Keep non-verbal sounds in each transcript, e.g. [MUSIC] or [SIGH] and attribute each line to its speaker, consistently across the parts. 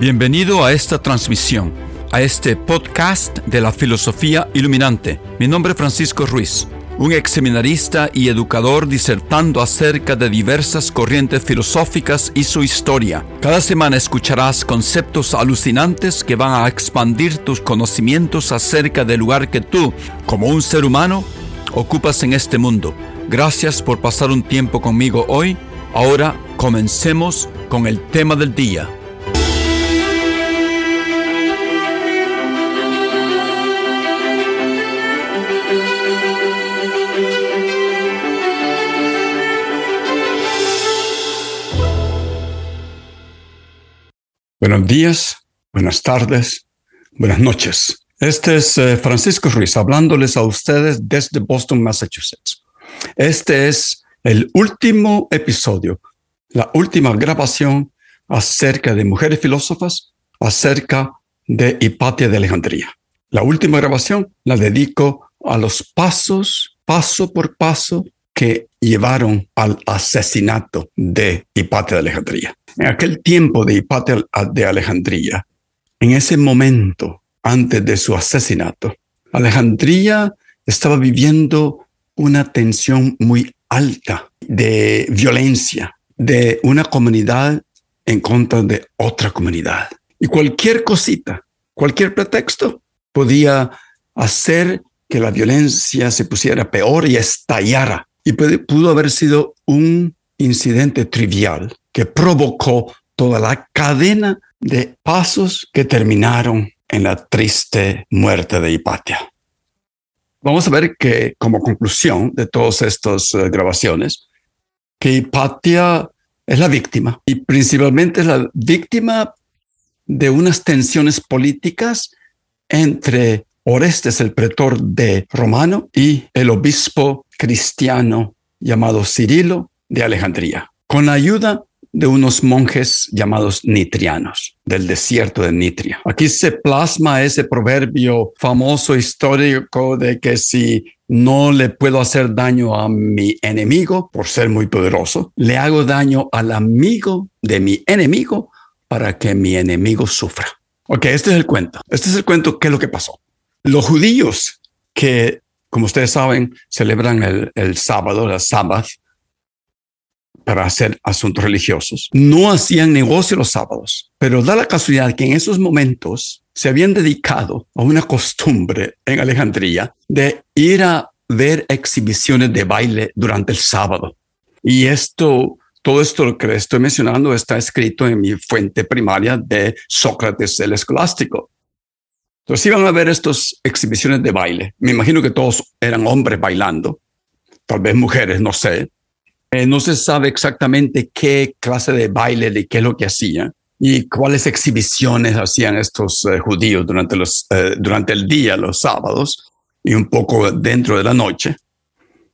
Speaker 1: Bienvenido a esta transmisión, a este podcast de la filosofía iluminante. Mi nombre es Francisco Ruiz, un ex seminarista y educador disertando acerca de diversas corrientes filosóficas y su historia. Cada semana escucharás conceptos alucinantes que van a expandir tus conocimientos acerca del lugar que tú, como un ser humano, ocupas en este mundo. Gracias por pasar un tiempo conmigo hoy. Ahora comencemos con el tema del día. Buenos días, buenas tardes, buenas noches. Este es eh, Francisco Ruiz hablándoles a ustedes desde Boston, Massachusetts. Este es el último episodio, la última grabación acerca de mujeres filósofas, acerca de Hipatia de Alejandría. La última grabación la dedico a los pasos, paso por paso, que llevaron al asesinato de Hipatia de Alejandría. En aquel tiempo de Hipatia de Alejandría, en ese momento antes de su asesinato, Alejandría estaba viviendo una tensión muy alta de violencia de una comunidad en contra de otra comunidad. Y cualquier cosita, cualquier pretexto podía hacer que la violencia se pusiera peor y estallara. Y pudo haber sido un incidente trivial que provocó toda la cadena de pasos que terminaron en la triste muerte de Hipatia. Vamos a ver que como conclusión de todas estas eh, grabaciones, que Hipatia es la víctima y principalmente es la víctima de unas tensiones políticas entre Orestes, el pretor de Romano, y el obispo cristiano llamado Cirilo de Alejandría, con la ayuda de unos monjes llamados nitrianos del desierto de Nitria. Aquí se plasma ese proverbio famoso histórico de que si no le puedo hacer daño a mi enemigo por ser muy poderoso, le hago daño al amigo de mi enemigo para que mi enemigo sufra. Ok, este es el cuento. Este es el cuento, ¿qué es lo que pasó? Los judíos que, como ustedes saben, celebran el, el sábado, la sábado, para hacer asuntos religiosos. No hacían negocio los sábados, pero da la casualidad que en esos momentos se habían dedicado a una costumbre en Alejandría de ir a ver exhibiciones de baile durante el sábado. Y esto, todo esto que les estoy mencionando está escrito en mi fuente primaria de Sócrates el Escolástico. Entonces iban a ver estas exhibiciones de baile. Me imagino que todos eran hombres bailando, tal vez mujeres, no sé. Eh, no se sabe exactamente qué clase de baile, de qué es lo que hacían y cuáles exhibiciones hacían estos eh, judíos durante, los, eh, durante el día, los sábados, y un poco dentro de la noche.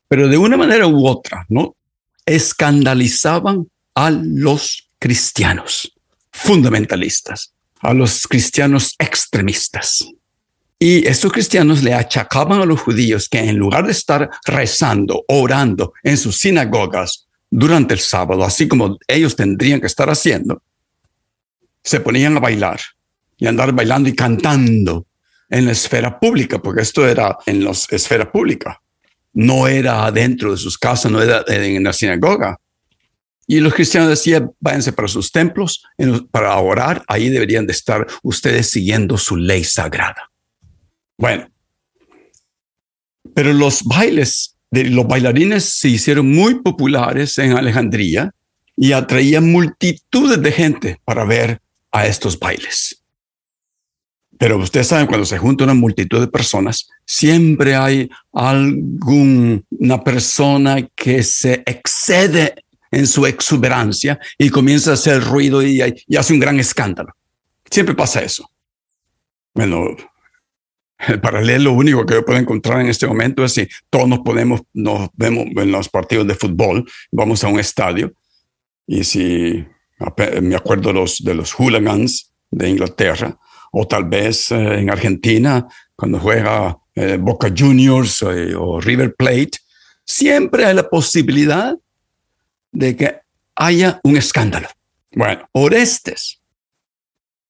Speaker 1: Pero de una manera u otra, ¿no? Escandalizaban a los cristianos fundamentalistas, a los cristianos extremistas. Y estos cristianos le achacaban a los judíos que en lugar de estar rezando, orando en sus sinagogas durante el sábado, así como ellos tendrían que estar haciendo, se ponían a bailar y andar bailando y cantando en la esfera pública, porque esto era en la esfera pública, no era dentro de sus casas, no era en la sinagoga. Y los cristianos decían, váyanse para sus templos para orar, ahí deberían de estar ustedes siguiendo su ley sagrada. Bueno, pero los bailes de los bailarines se hicieron muy populares en Alejandría y atraían multitudes de gente para ver a estos bailes. Pero ustedes saben, cuando se junta una multitud de personas, siempre hay alguna persona que se excede en su exuberancia y comienza a hacer ruido y, y hace un gran escándalo. Siempre pasa eso. Bueno, el paralelo único que yo puedo encontrar en este momento es si todos nos podemos, nos vemos en los partidos de fútbol, vamos a un estadio y si me acuerdo de los, de los hooligans de Inglaterra o tal vez eh, en Argentina cuando juega eh, Boca Juniors eh, o River Plate, siempre hay la posibilidad de que haya un escándalo. Bueno, Orestes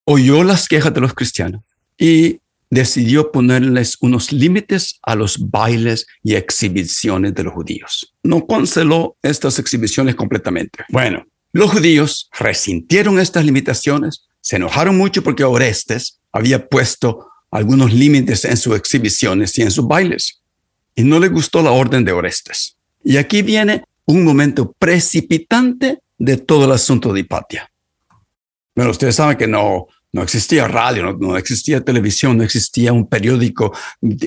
Speaker 1: oyó las quejas de los cristianos y decidió ponerles unos límites a los bailes y exhibiciones de los judíos. No canceló estas exhibiciones completamente. Bueno, los judíos resintieron estas limitaciones, se enojaron mucho porque Orestes había puesto algunos límites en sus exhibiciones y en sus bailes. Y no le gustó la orden de Orestes. Y aquí viene un momento precipitante de todo el asunto de Hipatia. Bueno, ustedes saben que no, no existía radio, no, existía televisión, no existía un periódico,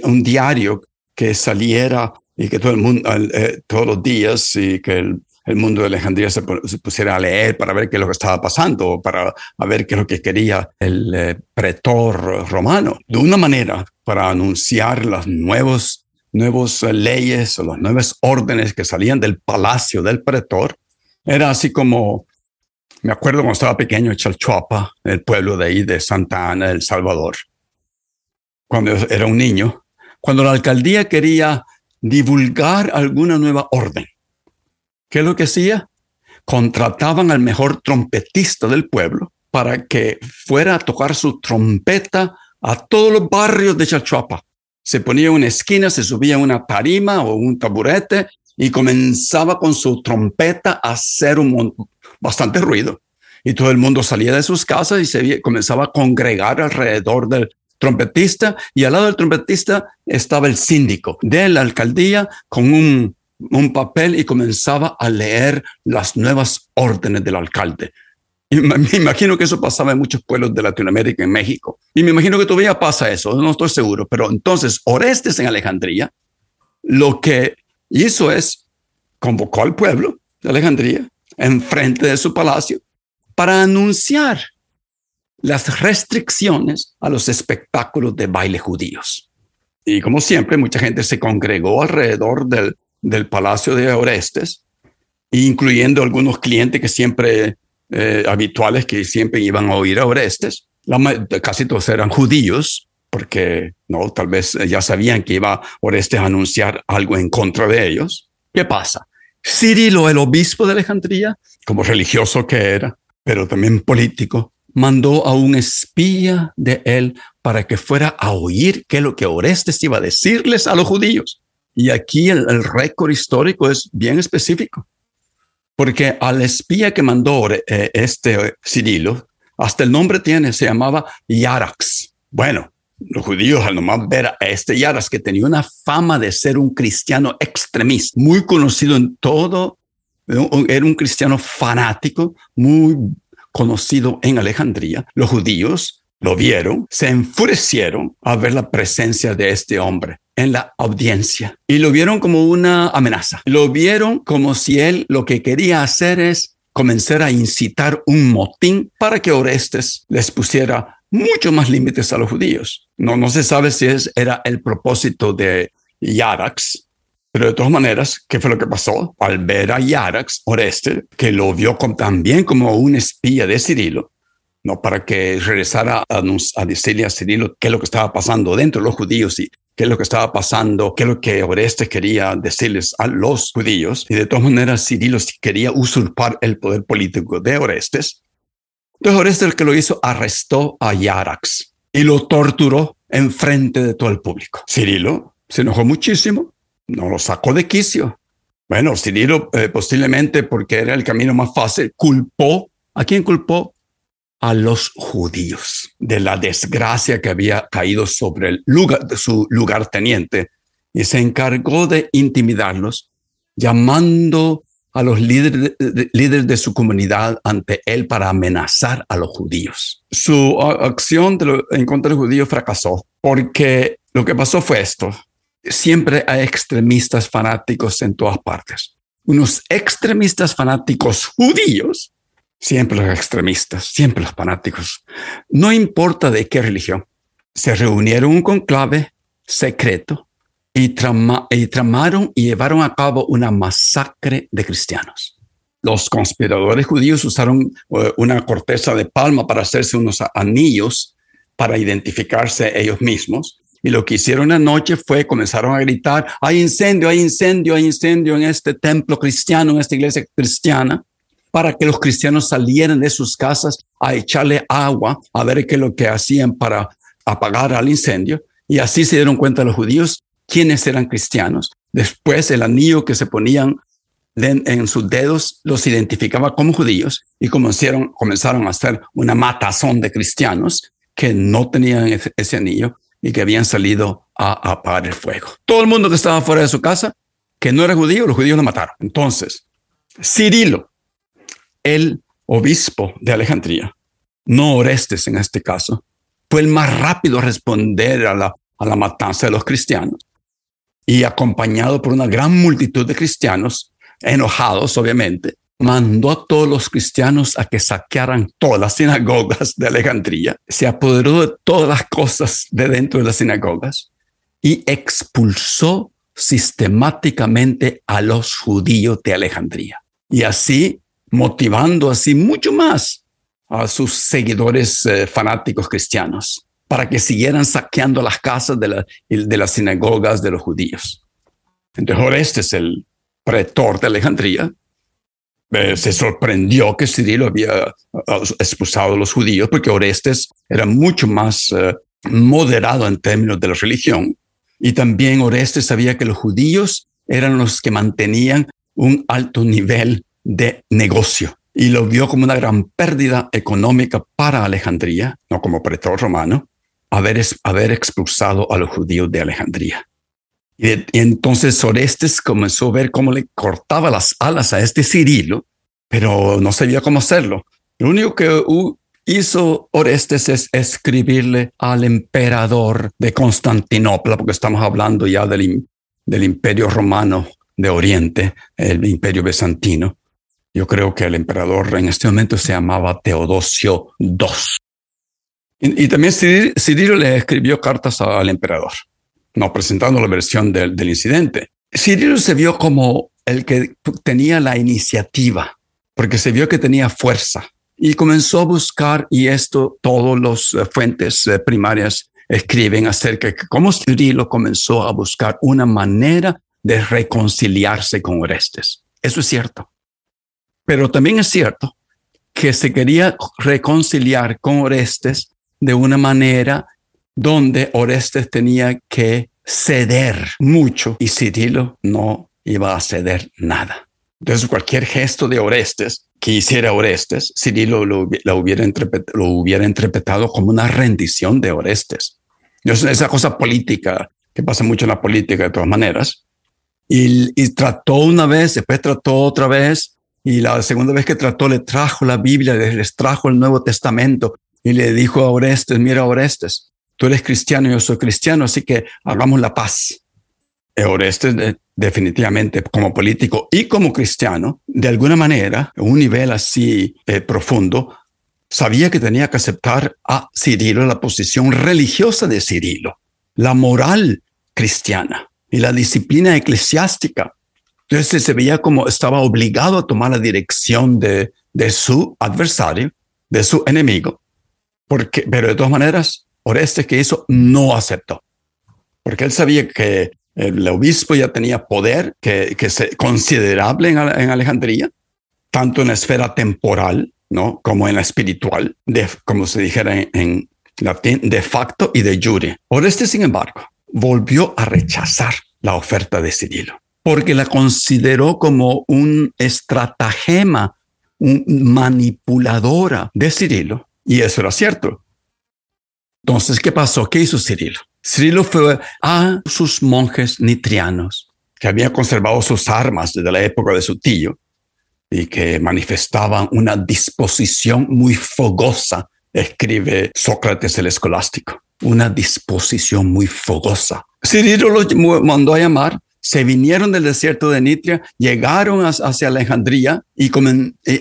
Speaker 1: un diario que saliera y que todo el mundo, eh, todos los días y que el, mundo de Alejandría se, pusiera a leer para ver qué es lo que estaba pasando, para ver qué es lo que quería el eh, pretor romano. De una manera, para anunciar las nuevos, nuevas leyes o las nuevas órdenes que salían del palacio del pretor, era así como me acuerdo cuando estaba pequeño en Chalchuapa, el pueblo de ahí de Santa Ana, El Salvador, cuando era un niño, cuando la alcaldía quería divulgar alguna nueva orden. ¿Qué es lo que hacía? Contrataban al mejor trompetista del pueblo para que fuera a tocar su trompeta a todos los barrios de Chalchuapa. Se ponía en una esquina, se subía a una tarima o un taburete y comenzaba con su trompeta a hacer un, bastante ruido. Y todo el mundo salía de sus casas y se comenzaba a congregar alrededor del trompetista y al lado del trompetista estaba el síndico de la alcaldía con un, un papel y comenzaba a leer las nuevas órdenes del alcalde. Y me imagino que eso pasaba en muchos pueblos de Latinoamérica, en México. Y me imagino que todavía pasa eso, no estoy seguro. Pero entonces, Orestes en Alejandría, lo que hizo es convocó al pueblo de Alejandría enfrente de su palacio para anunciar las restricciones a los espectáculos de baile judíos. Y como siempre, mucha gente se congregó alrededor del, del palacio de Orestes, incluyendo algunos clientes que siempre, eh, habituales, que siempre iban a oír a Orestes. La, casi todos eran judíos, porque no, tal vez ya sabían que iba Orestes a anunciar algo en contra de ellos. ¿Qué pasa? Cirilo, el obispo de Alejandría, como religioso que era, pero también político, mandó a un espía de él para que fuera a oír qué es lo que Orestes iba a decirles a los judíos. Y aquí el, récord histórico es bien específico, porque al espía que mandó eh, este Cirilo, hasta el nombre tiene, se llamaba Yarax. Bueno, los judíos al nomás ver a este Yaras, que tenía una fama de ser un cristiano extremista, muy conocido en todo, era un cristiano fanático, muy conocido en Alejandría, los judíos lo vieron, se enfurecieron a ver la presencia de este hombre en la audiencia y lo vieron como una amenaza. Lo vieron como si él lo que quería hacer es comenzar a incitar un motín para que Orestes les pusiera mucho más límites a los judíos. No, no se sabe si es, era el propósito de Yarax, pero de todas maneras, ¿qué fue lo que pasó? Al ver a Yarax, Oreste, que lo vio también como un espía de Cirilo, no para que regresara a, a decirle a Cirilo qué es lo que estaba pasando dentro de los judíos y qué es lo que estaba pasando, qué es lo que Oreste quería decirles a los judíos. Y de todas maneras, Cirilo quería usurpar el poder político de Orestes. Entonces Orestes el que lo hizo arrestó a Yarax y lo torturó en frente de todo el público. Cirilo se enojó muchísimo, no lo sacó de quicio. Bueno, Cirilo eh, posiblemente porque era el camino más fácil, culpó. ¿A quién culpó? A los judíos de la desgracia que había caído sobre el lugar, su lugarteniente y se encargó de intimidarlos, llamando a los líderes de, líderes de su comunidad ante él para amenazar a los judíos. Su acción en contra de los judíos fracasó porque lo que pasó fue esto. Siempre hay extremistas fanáticos en todas partes. Unos extremistas fanáticos judíos, siempre los extremistas, siempre los fanáticos, no importa de qué religión, se reunieron un conclave secreto y, tramaron y llevaron a cabo una masacre de cristianos. Los conspiradores judíos usaron eh, una corteza de palma para hacerse unos anillos para identificarse ellos mismos. Y lo que hicieron anoche fue comenzaron a gritar, hay incendio, hay incendio, hay incendio en este templo cristiano, en esta iglesia cristiana, para que los cristianos salieran de sus casas a echarle agua a ver qué es lo que hacían para apagar al incendio. Y así se dieron cuenta los judíos quiénes eran cristianos. Después el anillo que se ponían en, sus dedos los identificaba como judíos y comenzaron, comenzaron a hacer una matazón de cristianos que no tenían ese, anillo y que habían salido a, a apagar el fuego. Todo el mundo que estaba fuera de su casa, que no era judío, los judíos lo mataron. Entonces, Cirilo, el obispo de Alejandría, no Orestes en este caso, fue el más rápido a responder a la, a la matanza de los cristianos y acompañado por una gran multitud de cristianos, enojados obviamente, mandó a todos los cristianos a que saquearan todas las sinagogas de Alejandría, se apoderó de todas las cosas de dentro de las sinagogas y expulsó sistemáticamente a los judíos de Alejandría. Y así, motivando así mucho más a sus seguidores eh, fanáticos cristianos para que siguieran saqueando las casas de, las sinagogas de los judíos. Entonces Orestes, el pretor de Alejandría, eh, se sorprendió que Cirilo había expulsado a los judíos porque Orestes era mucho más eh, moderado en términos de la religión. Y también Orestes sabía que los judíos eran los que mantenían un alto nivel de negocio y lo vio como una gran pérdida económica para Alejandría, no como pretor romano, haber, haber expulsado a los judíos de Alejandría. Y, entonces Orestes comenzó a ver cómo le cortaba las alas a este Cirilo, pero no sabía cómo hacerlo. Lo único que hizo Orestes es escribirle al emperador de Constantinopla, porque estamos hablando ya del, del imperio romano de Oriente, el imperio bizantino. Yo creo que el emperador en este momento se llamaba Teodosio II. Y, también Cirilo le escribió cartas al emperador, no presentando la versión del, del incidente. Cirilo se vio como el que tenía la iniciativa, porque se vio que tenía fuerza y comenzó a buscar, y esto todos los eh, fuentes eh, primarias escriben acerca de cómo Cirilo comenzó a buscar una manera de reconciliarse con Orestes. Eso es cierto. Pero también es cierto que se quería reconciliar con Orestes de una manera donde Orestes tenía que ceder mucho y Cirilo no iba a ceder nada. Entonces cualquier gesto de Orestes que hiciera Orestes, Cirilo lo, hubiera, lo hubiera interpretado como una rendición de Orestes. Es esa cosa política que pasa mucho en la política de todas maneras. Y, trató una vez, después trató otra vez, y la segunda vez que trató le trajo la Biblia, les trajo el Nuevo Testamento, y le dijo a Orestes, mira Orestes, tú eres cristiano, yo soy cristiano, así que hagamos la paz. Y Orestes definitivamente como político y como cristiano, de alguna manera, un nivel así eh, profundo, sabía que tenía que aceptar a Cirilo la posición religiosa de Cirilo, la moral cristiana y la disciplina eclesiástica. Entonces se veía como estaba obligado a tomar la dirección de, de su adversario, de su enemigo, porque, pero de todas maneras, Orestes que hizo no aceptó, porque él sabía que el obispo ya tenía poder que, que se, considerable en, Alejandría, tanto en la esfera temporal, ¿no? Como en la espiritual, de, como se dijera en, en latín, de facto y de jure. Orestes, sin embargo, volvió a rechazar la oferta de Cirilo, porque la consideró como un estratagema, un manipuladora de Cirilo, y eso era cierto. Entonces, ¿qué pasó? ¿Qué hizo Cirilo? Cirilo fue a sus monjes nitrianos, que habían conservado sus armas desde la época de su tío y que manifestaban una disposición muy fogosa, escribe Sócrates el escolástico, una disposición muy fogosa. Cirilo los mandó a llamar se vinieron del desierto de Nitria, llegaron hacia Alejandría y,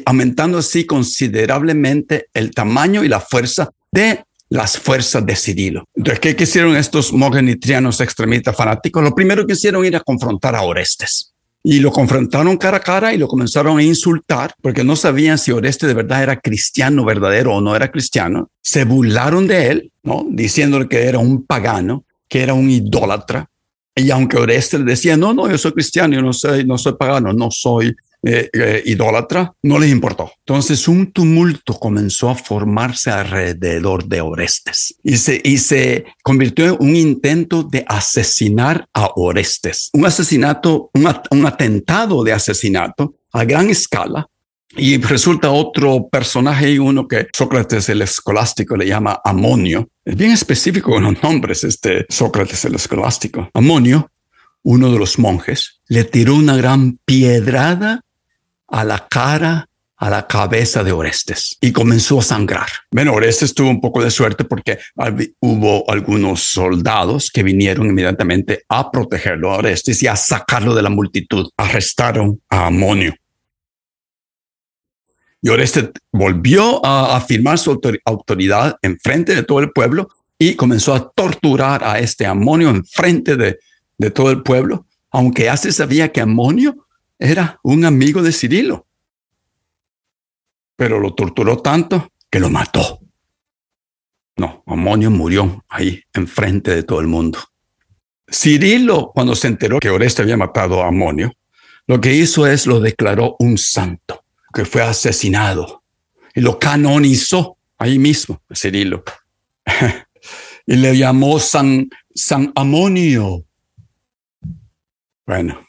Speaker 1: aumentando así considerablemente el tamaño y la fuerza de las fuerzas de Cirilo. Entonces, ¿qué hicieron estos monjes nitrianos extremistas fanáticos? Lo primero que hicieron era confrontar a Orestes. Y lo confrontaron cara a cara y lo comenzaron a insultar porque no sabían si Orestes de verdad era cristiano verdadero o no era cristiano. Se burlaron de él, ¿no? Diciéndole que era un pagano, que era un idólatra, y aunque Orestes decía, no, no, yo soy cristiano, yo no soy, no soy pagano, no soy eh, eh, idólatra, no les importó. Entonces un tumulto comenzó a formarse alrededor de Orestes y se, y se convirtió en un intento de asesinar a Orestes. Un asesinato, un, un atentado de asesinato a gran escala y resulta otro personaje uno que Sócrates el escolástico le llama Amonio. Es bien específico con los nombres, este Sócrates el escolástico. Amonio, uno de los monjes, le tiró una gran piedrada a la cara, a la cabeza de Orestes y comenzó a sangrar. Bueno, Orestes tuvo un poco de suerte porque hubo algunos soldados que vinieron inmediatamente a protegerlo a Orestes y a sacarlo de la multitud. Arrestaron a Amonio. Y Orestes volvió a afirmar su autoridad en frente de todo el pueblo y comenzó a torturar a este Amonio en frente de, de todo el pueblo, aunque ya se sabía que Amonio era un amigo de Cirilo. Pero lo torturó tanto que lo mató. No, Amonio murió ahí enfrente de todo el mundo. Cirilo, cuando se enteró que Oreste había matado a Amonio, lo que hizo es lo declaró un santo que fue asesinado y lo canonizó ahí mismo, Cirilo. [LAUGHS] y le llamó San, San Amonio. Bueno,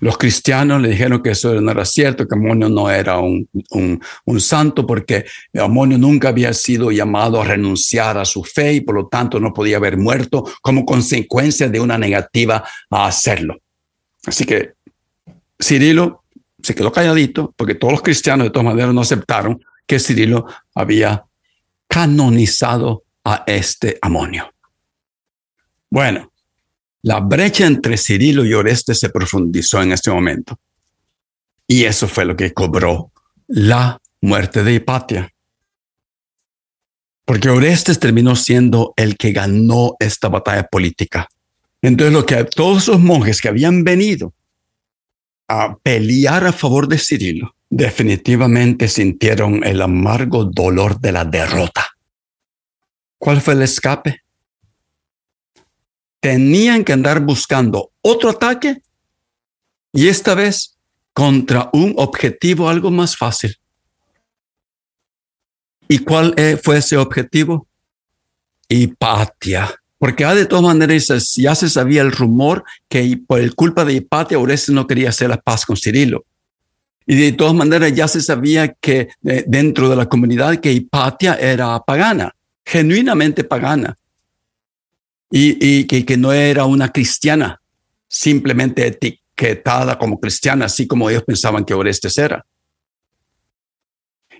Speaker 1: los cristianos le dijeron que eso no era cierto, que Amonio no era un, un, santo porque Amonio nunca había sido llamado a renunciar a su fe y por lo tanto no podía haber muerto como consecuencia de una negativa a hacerlo. Así que Cirilo se quedó calladito porque todos los cristianos de todas maneras no aceptaron que Cirilo había canonizado a este Amonio. Bueno, la brecha entre Cirilo y Orestes se profundizó en este momento. Y eso fue lo que cobró la muerte de Hipatia. Porque Orestes terminó siendo el que ganó esta batalla política. Entonces, lo que todos esos monjes que habían venido a pelear a favor de Cirilo, definitivamente sintieron el amargo dolor de la derrota. ¿Cuál fue el escape? tenían que andar buscando otro ataque y esta vez contra un objetivo algo más fácil. ¿Y cuál eh, fue ese objetivo? Hipatia. Porque ya de todas maneras ya se sabía el rumor que por el culpa de Hipatia Orestes no quería hacer la paz con Cirilo. Y de todas maneras ya se sabía que eh, dentro de la comunidad que Hipatia era pagana, genuinamente pagana y, que, no era una cristiana, simplemente etiquetada como cristiana, así como ellos pensaban que Orestes era.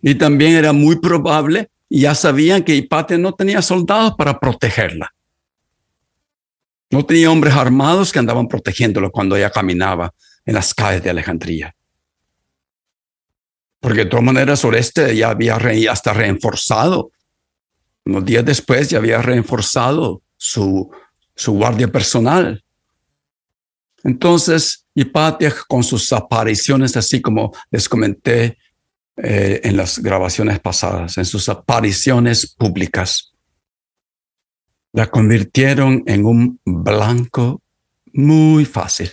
Speaker 1: Y también era muy probable, y ya sabían que Hipatia no tenía soldados para protegerla. No tenía hombres armados que andaban protegiéndolo cuando ella caminaba en las calles de Alejandría. Porque de todas maneras Oreste ya había hasta reforzado. Unos días después ya había reforzado su, su guardia personal. Entonces, Hipatia con sus apariciones, así como les comenté eh, en las grabaciones pasadas, en sus apariciones públicas, la convirtieron en un blanco muy fácil.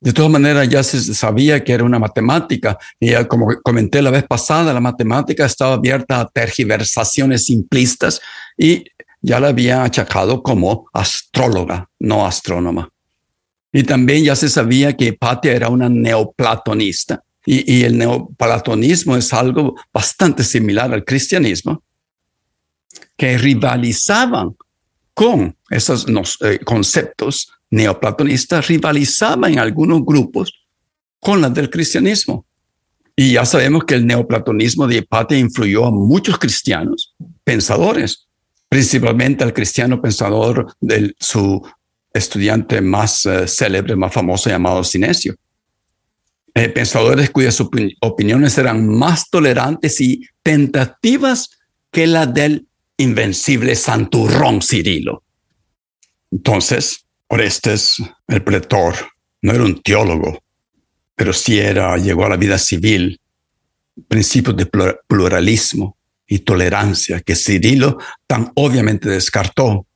Speaker 1: De todas maneras, ya se sabía que era una matemática y ya, como comenté la vez pasada, la matemática estaba abierta a tergiversaciones simplistas y ya la había achacado como astróloga, no astrónoma. Y también ya se sabía que Hipatia era una neoplatonista. Y, el neoplatonismo es algo bastante similar al cristianismo, que rivalizaban con esos eh, conceptos neoplatonistas, rivalizaban en algunos grupos con las del cristianismo. Y ya sabemos que el neoplatonismo de Hipatia influyó a muchos cristianos, pensadores, principalmente al cristiano pensador de su estudiante más eh, célebre, más famoso, llamado Sinesio. Eh, pensadores cuyas opiniones eran más tolerantes y tentativas que la del invencible santurrón Cirilo. Entonces, Orestes, el pretor, no era un teólogo, pero sí era, llegó a la vida civil, principios de pluralismo, y tolerancia que Cirilo tan obviamente descartó.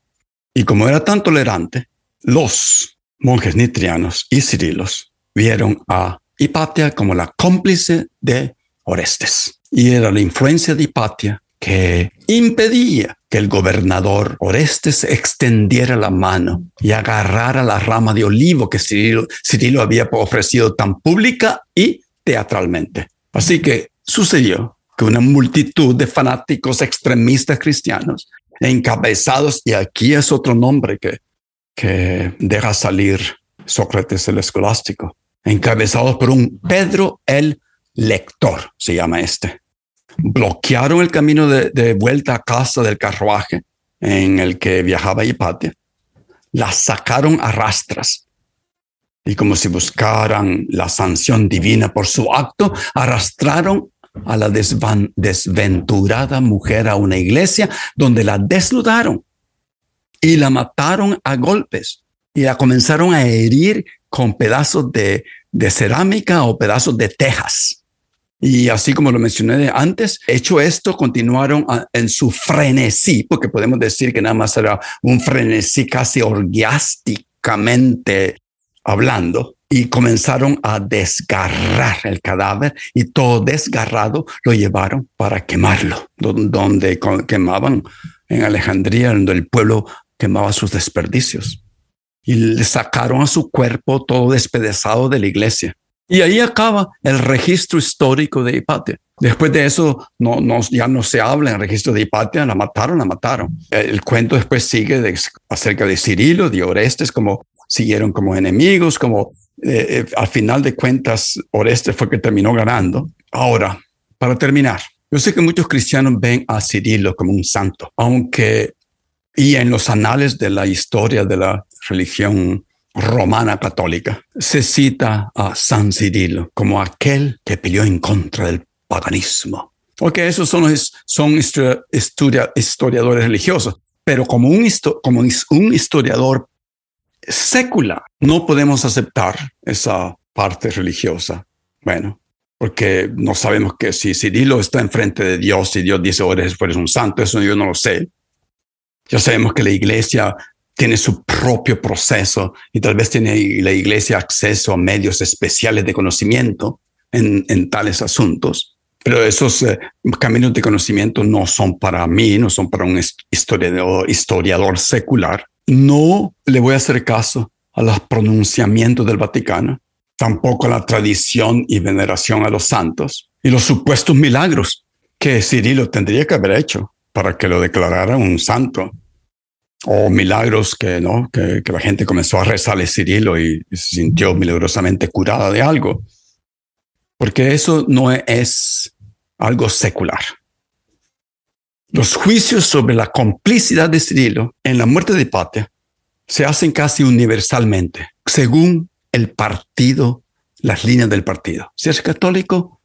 Speaker 1: Y como era tan tolerante, los monjes nitrianos y cirilos vieron a Hipatia como la cómplice de Orestes. Y era la influencia de Hipatia que impedía que el gobernador Orestes extendiera la mano y agarrara la rama de olivo que Cirilo, había ofrecido tan pública y teatralmente. Así que sucedió que una multitud de fanáticos extremistas cristianos, encabezados, y aquí es otro nombre que, que deja salir Sócrates el escolástico, encabezados por un Pedro el lector, se llama este, bloquearon el camino de, vuelta a casa del carruaje en el que viajaba Hipatia, la sacaron a rastras y como si buscaran la sanción divina por su acto, arrastraron a la desventurada mujer a una iglesia donde la desnudaron y la mataron a golpes y la comenzaron a herir con pedazos de, de cerámica o pedazos de tejas. Y así como lo mencioné antes, hecho esto, continuaron en su frenesí, porque podemos decir que nada más era un frenesí casi orgiásticamente hablando, y comenzaron a desgarrar el cadáver y todo desgarrado lo llevaron para quemarlo, donde quemaban en Alejandría, donde el pueblo quemaba sus desperdicios. Y le sacaron a su cuerpo todo despedazado de la iglesia. Y ahí acaba el registro histórico de Hipatia. Después de eso, no, no, ya no se habla en el registro de Hipatia, la mataron, la mataron. El cuento después sigue de, acerca de Cirilo, de Orestes, como siguieron como enemigos, como eh, eh, al final de cuentas Orestes fue que terminó ganando. Ahora, para terminar, yo sé que muchos cristianos ven a Cirilo como un santo, aunque y en los anales de la historia de la religión romana católica, se cita a San Cirilo como aquel que peleó en contra del paganismo. Ok, esos son, son historiadores religiosos, pero como un, como un historiador secular, no podemos aceptar esa parte religiosa. Bueno, porque no sabemos que si Cirilo está enfrente de Dios y Dios dice, oh, eres, eres un santo, eso yo no lo sé. Ya sabemos que la iglesia tiene su propio proceso y tal vez tiene la iglesia acceso a medios especiales de conocimiento en, tales asuntos. Pero esos eh, caminos de conocimiento no son para mí, no son para un historiador, historiador secular. No le voy a hacer caso a los pronunciamientos del Vaticano, tampoco a la tradición y veneración a los santos y los supuestos milagros que Cirilo tendría que haber hecho para que lo declarara un santo o milagros que, ¿no? Que, la gente comenzó a rezarle Cirilo y, se sintió milagrosamente curada de algo. Porque eso no es algo secular. Los juicios sobre la complicidad de Cirilo en la muerte de Hipatia se hacen casi universalmente, según el partido, las líneas del partido. Si eres católico,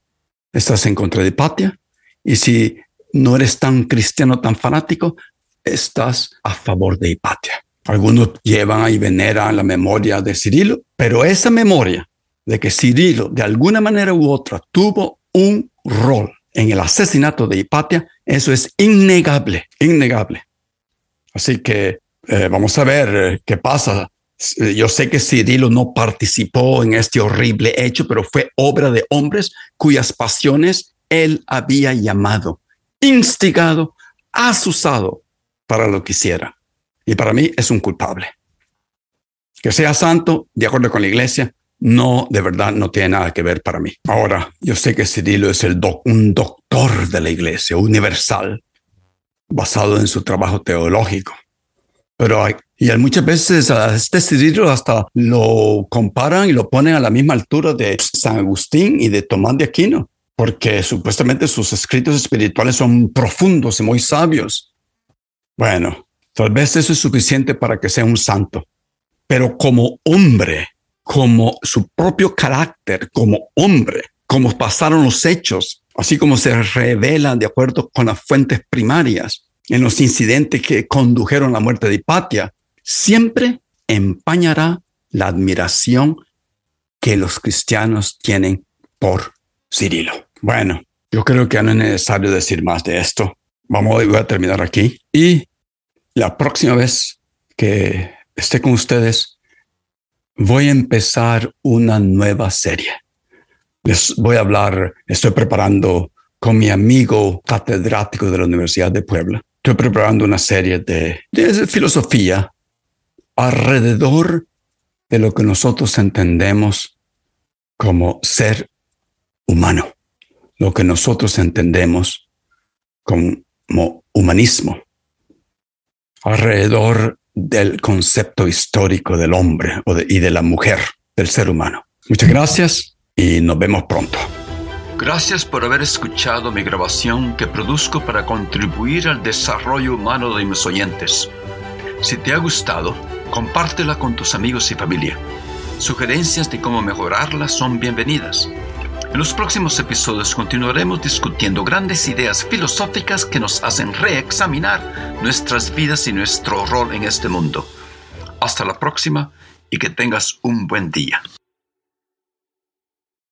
Speaker 1: estás en contra de Hipatia, y si no eres tan cristiano, tan fanático, estás a favor de Hipatia. Algunos llevan y veneran la memoria de Cirilo, pero esa memoria de que Cirilo de alguna manera u otra tuvo un rol en el asesinato de Hipatia, eso es innegable, innegable. Así que eh, vamos a ver eh, qué pasa. Yo sé que Cirilo no participó en este horrible hecho, pero fue obra de hombres cuyas pasiones él había llamado, instigado, asusado para lo que hiciera. Y para mí es un culpable. Que sea santo, de acuerdo con la iglesia, no, de verdad, no tiene nada que ver para mí. Ahora, yo sé que Cirilo es el un doctor de la iglesia universal, basado en su trabajo teológico. Pero hay, y muchas veces a este Cirilo hasta lo comparan y lo ponen a la misma altura de San Agustín y de Tomás de Aquino, porque supuestamente sus escritos espirituales son profundos y muy sabios. Bueno, tal vez eso es suficiente para que sea un santo, pero como hombre, como su propio carácter, como hombre, como pasaron los hechos, así como se revelan de acuerdo con las fuentes primarias en los incidentes que condujeron a la muerte de Hipatia, siempre empañará la admiración que los cristianos tienen por Cirilo. Bueno, yo creo que no es necesario decir más de esto. Vamos, a terminar aquí. Y la próxima vez que esté con ustedes, voy a empezar una nueva serie. Les voy a hablar, estoy preparando con mi amigo catedrático de la Universidad de Puebla. Estoy preparando una serie de, de filosofía alrededor de lo que nosotros entendemos como ser humano, lo que nosotros entendemos como humanismo, alrededor del concepto histórico del hombre y de la mujer, del ser humano. Muchas gracias y nos vemos pronto.
Speaker 2: Gracias por haber escuchado mi grabación que produzco para contribuir al desarrollo humano de mis oyentes. Si te ha gustado, compártela con tus amigos y familia. Sugerencias de cómo mejorarla son bienvenidas. En los próximos episodios continuaremos discutiendo grandes ideas filosóficas que nos hacen reexaminar nuestras vidas y nuestro rol en este mundo. Hasta la próxima y que tengas un buen día.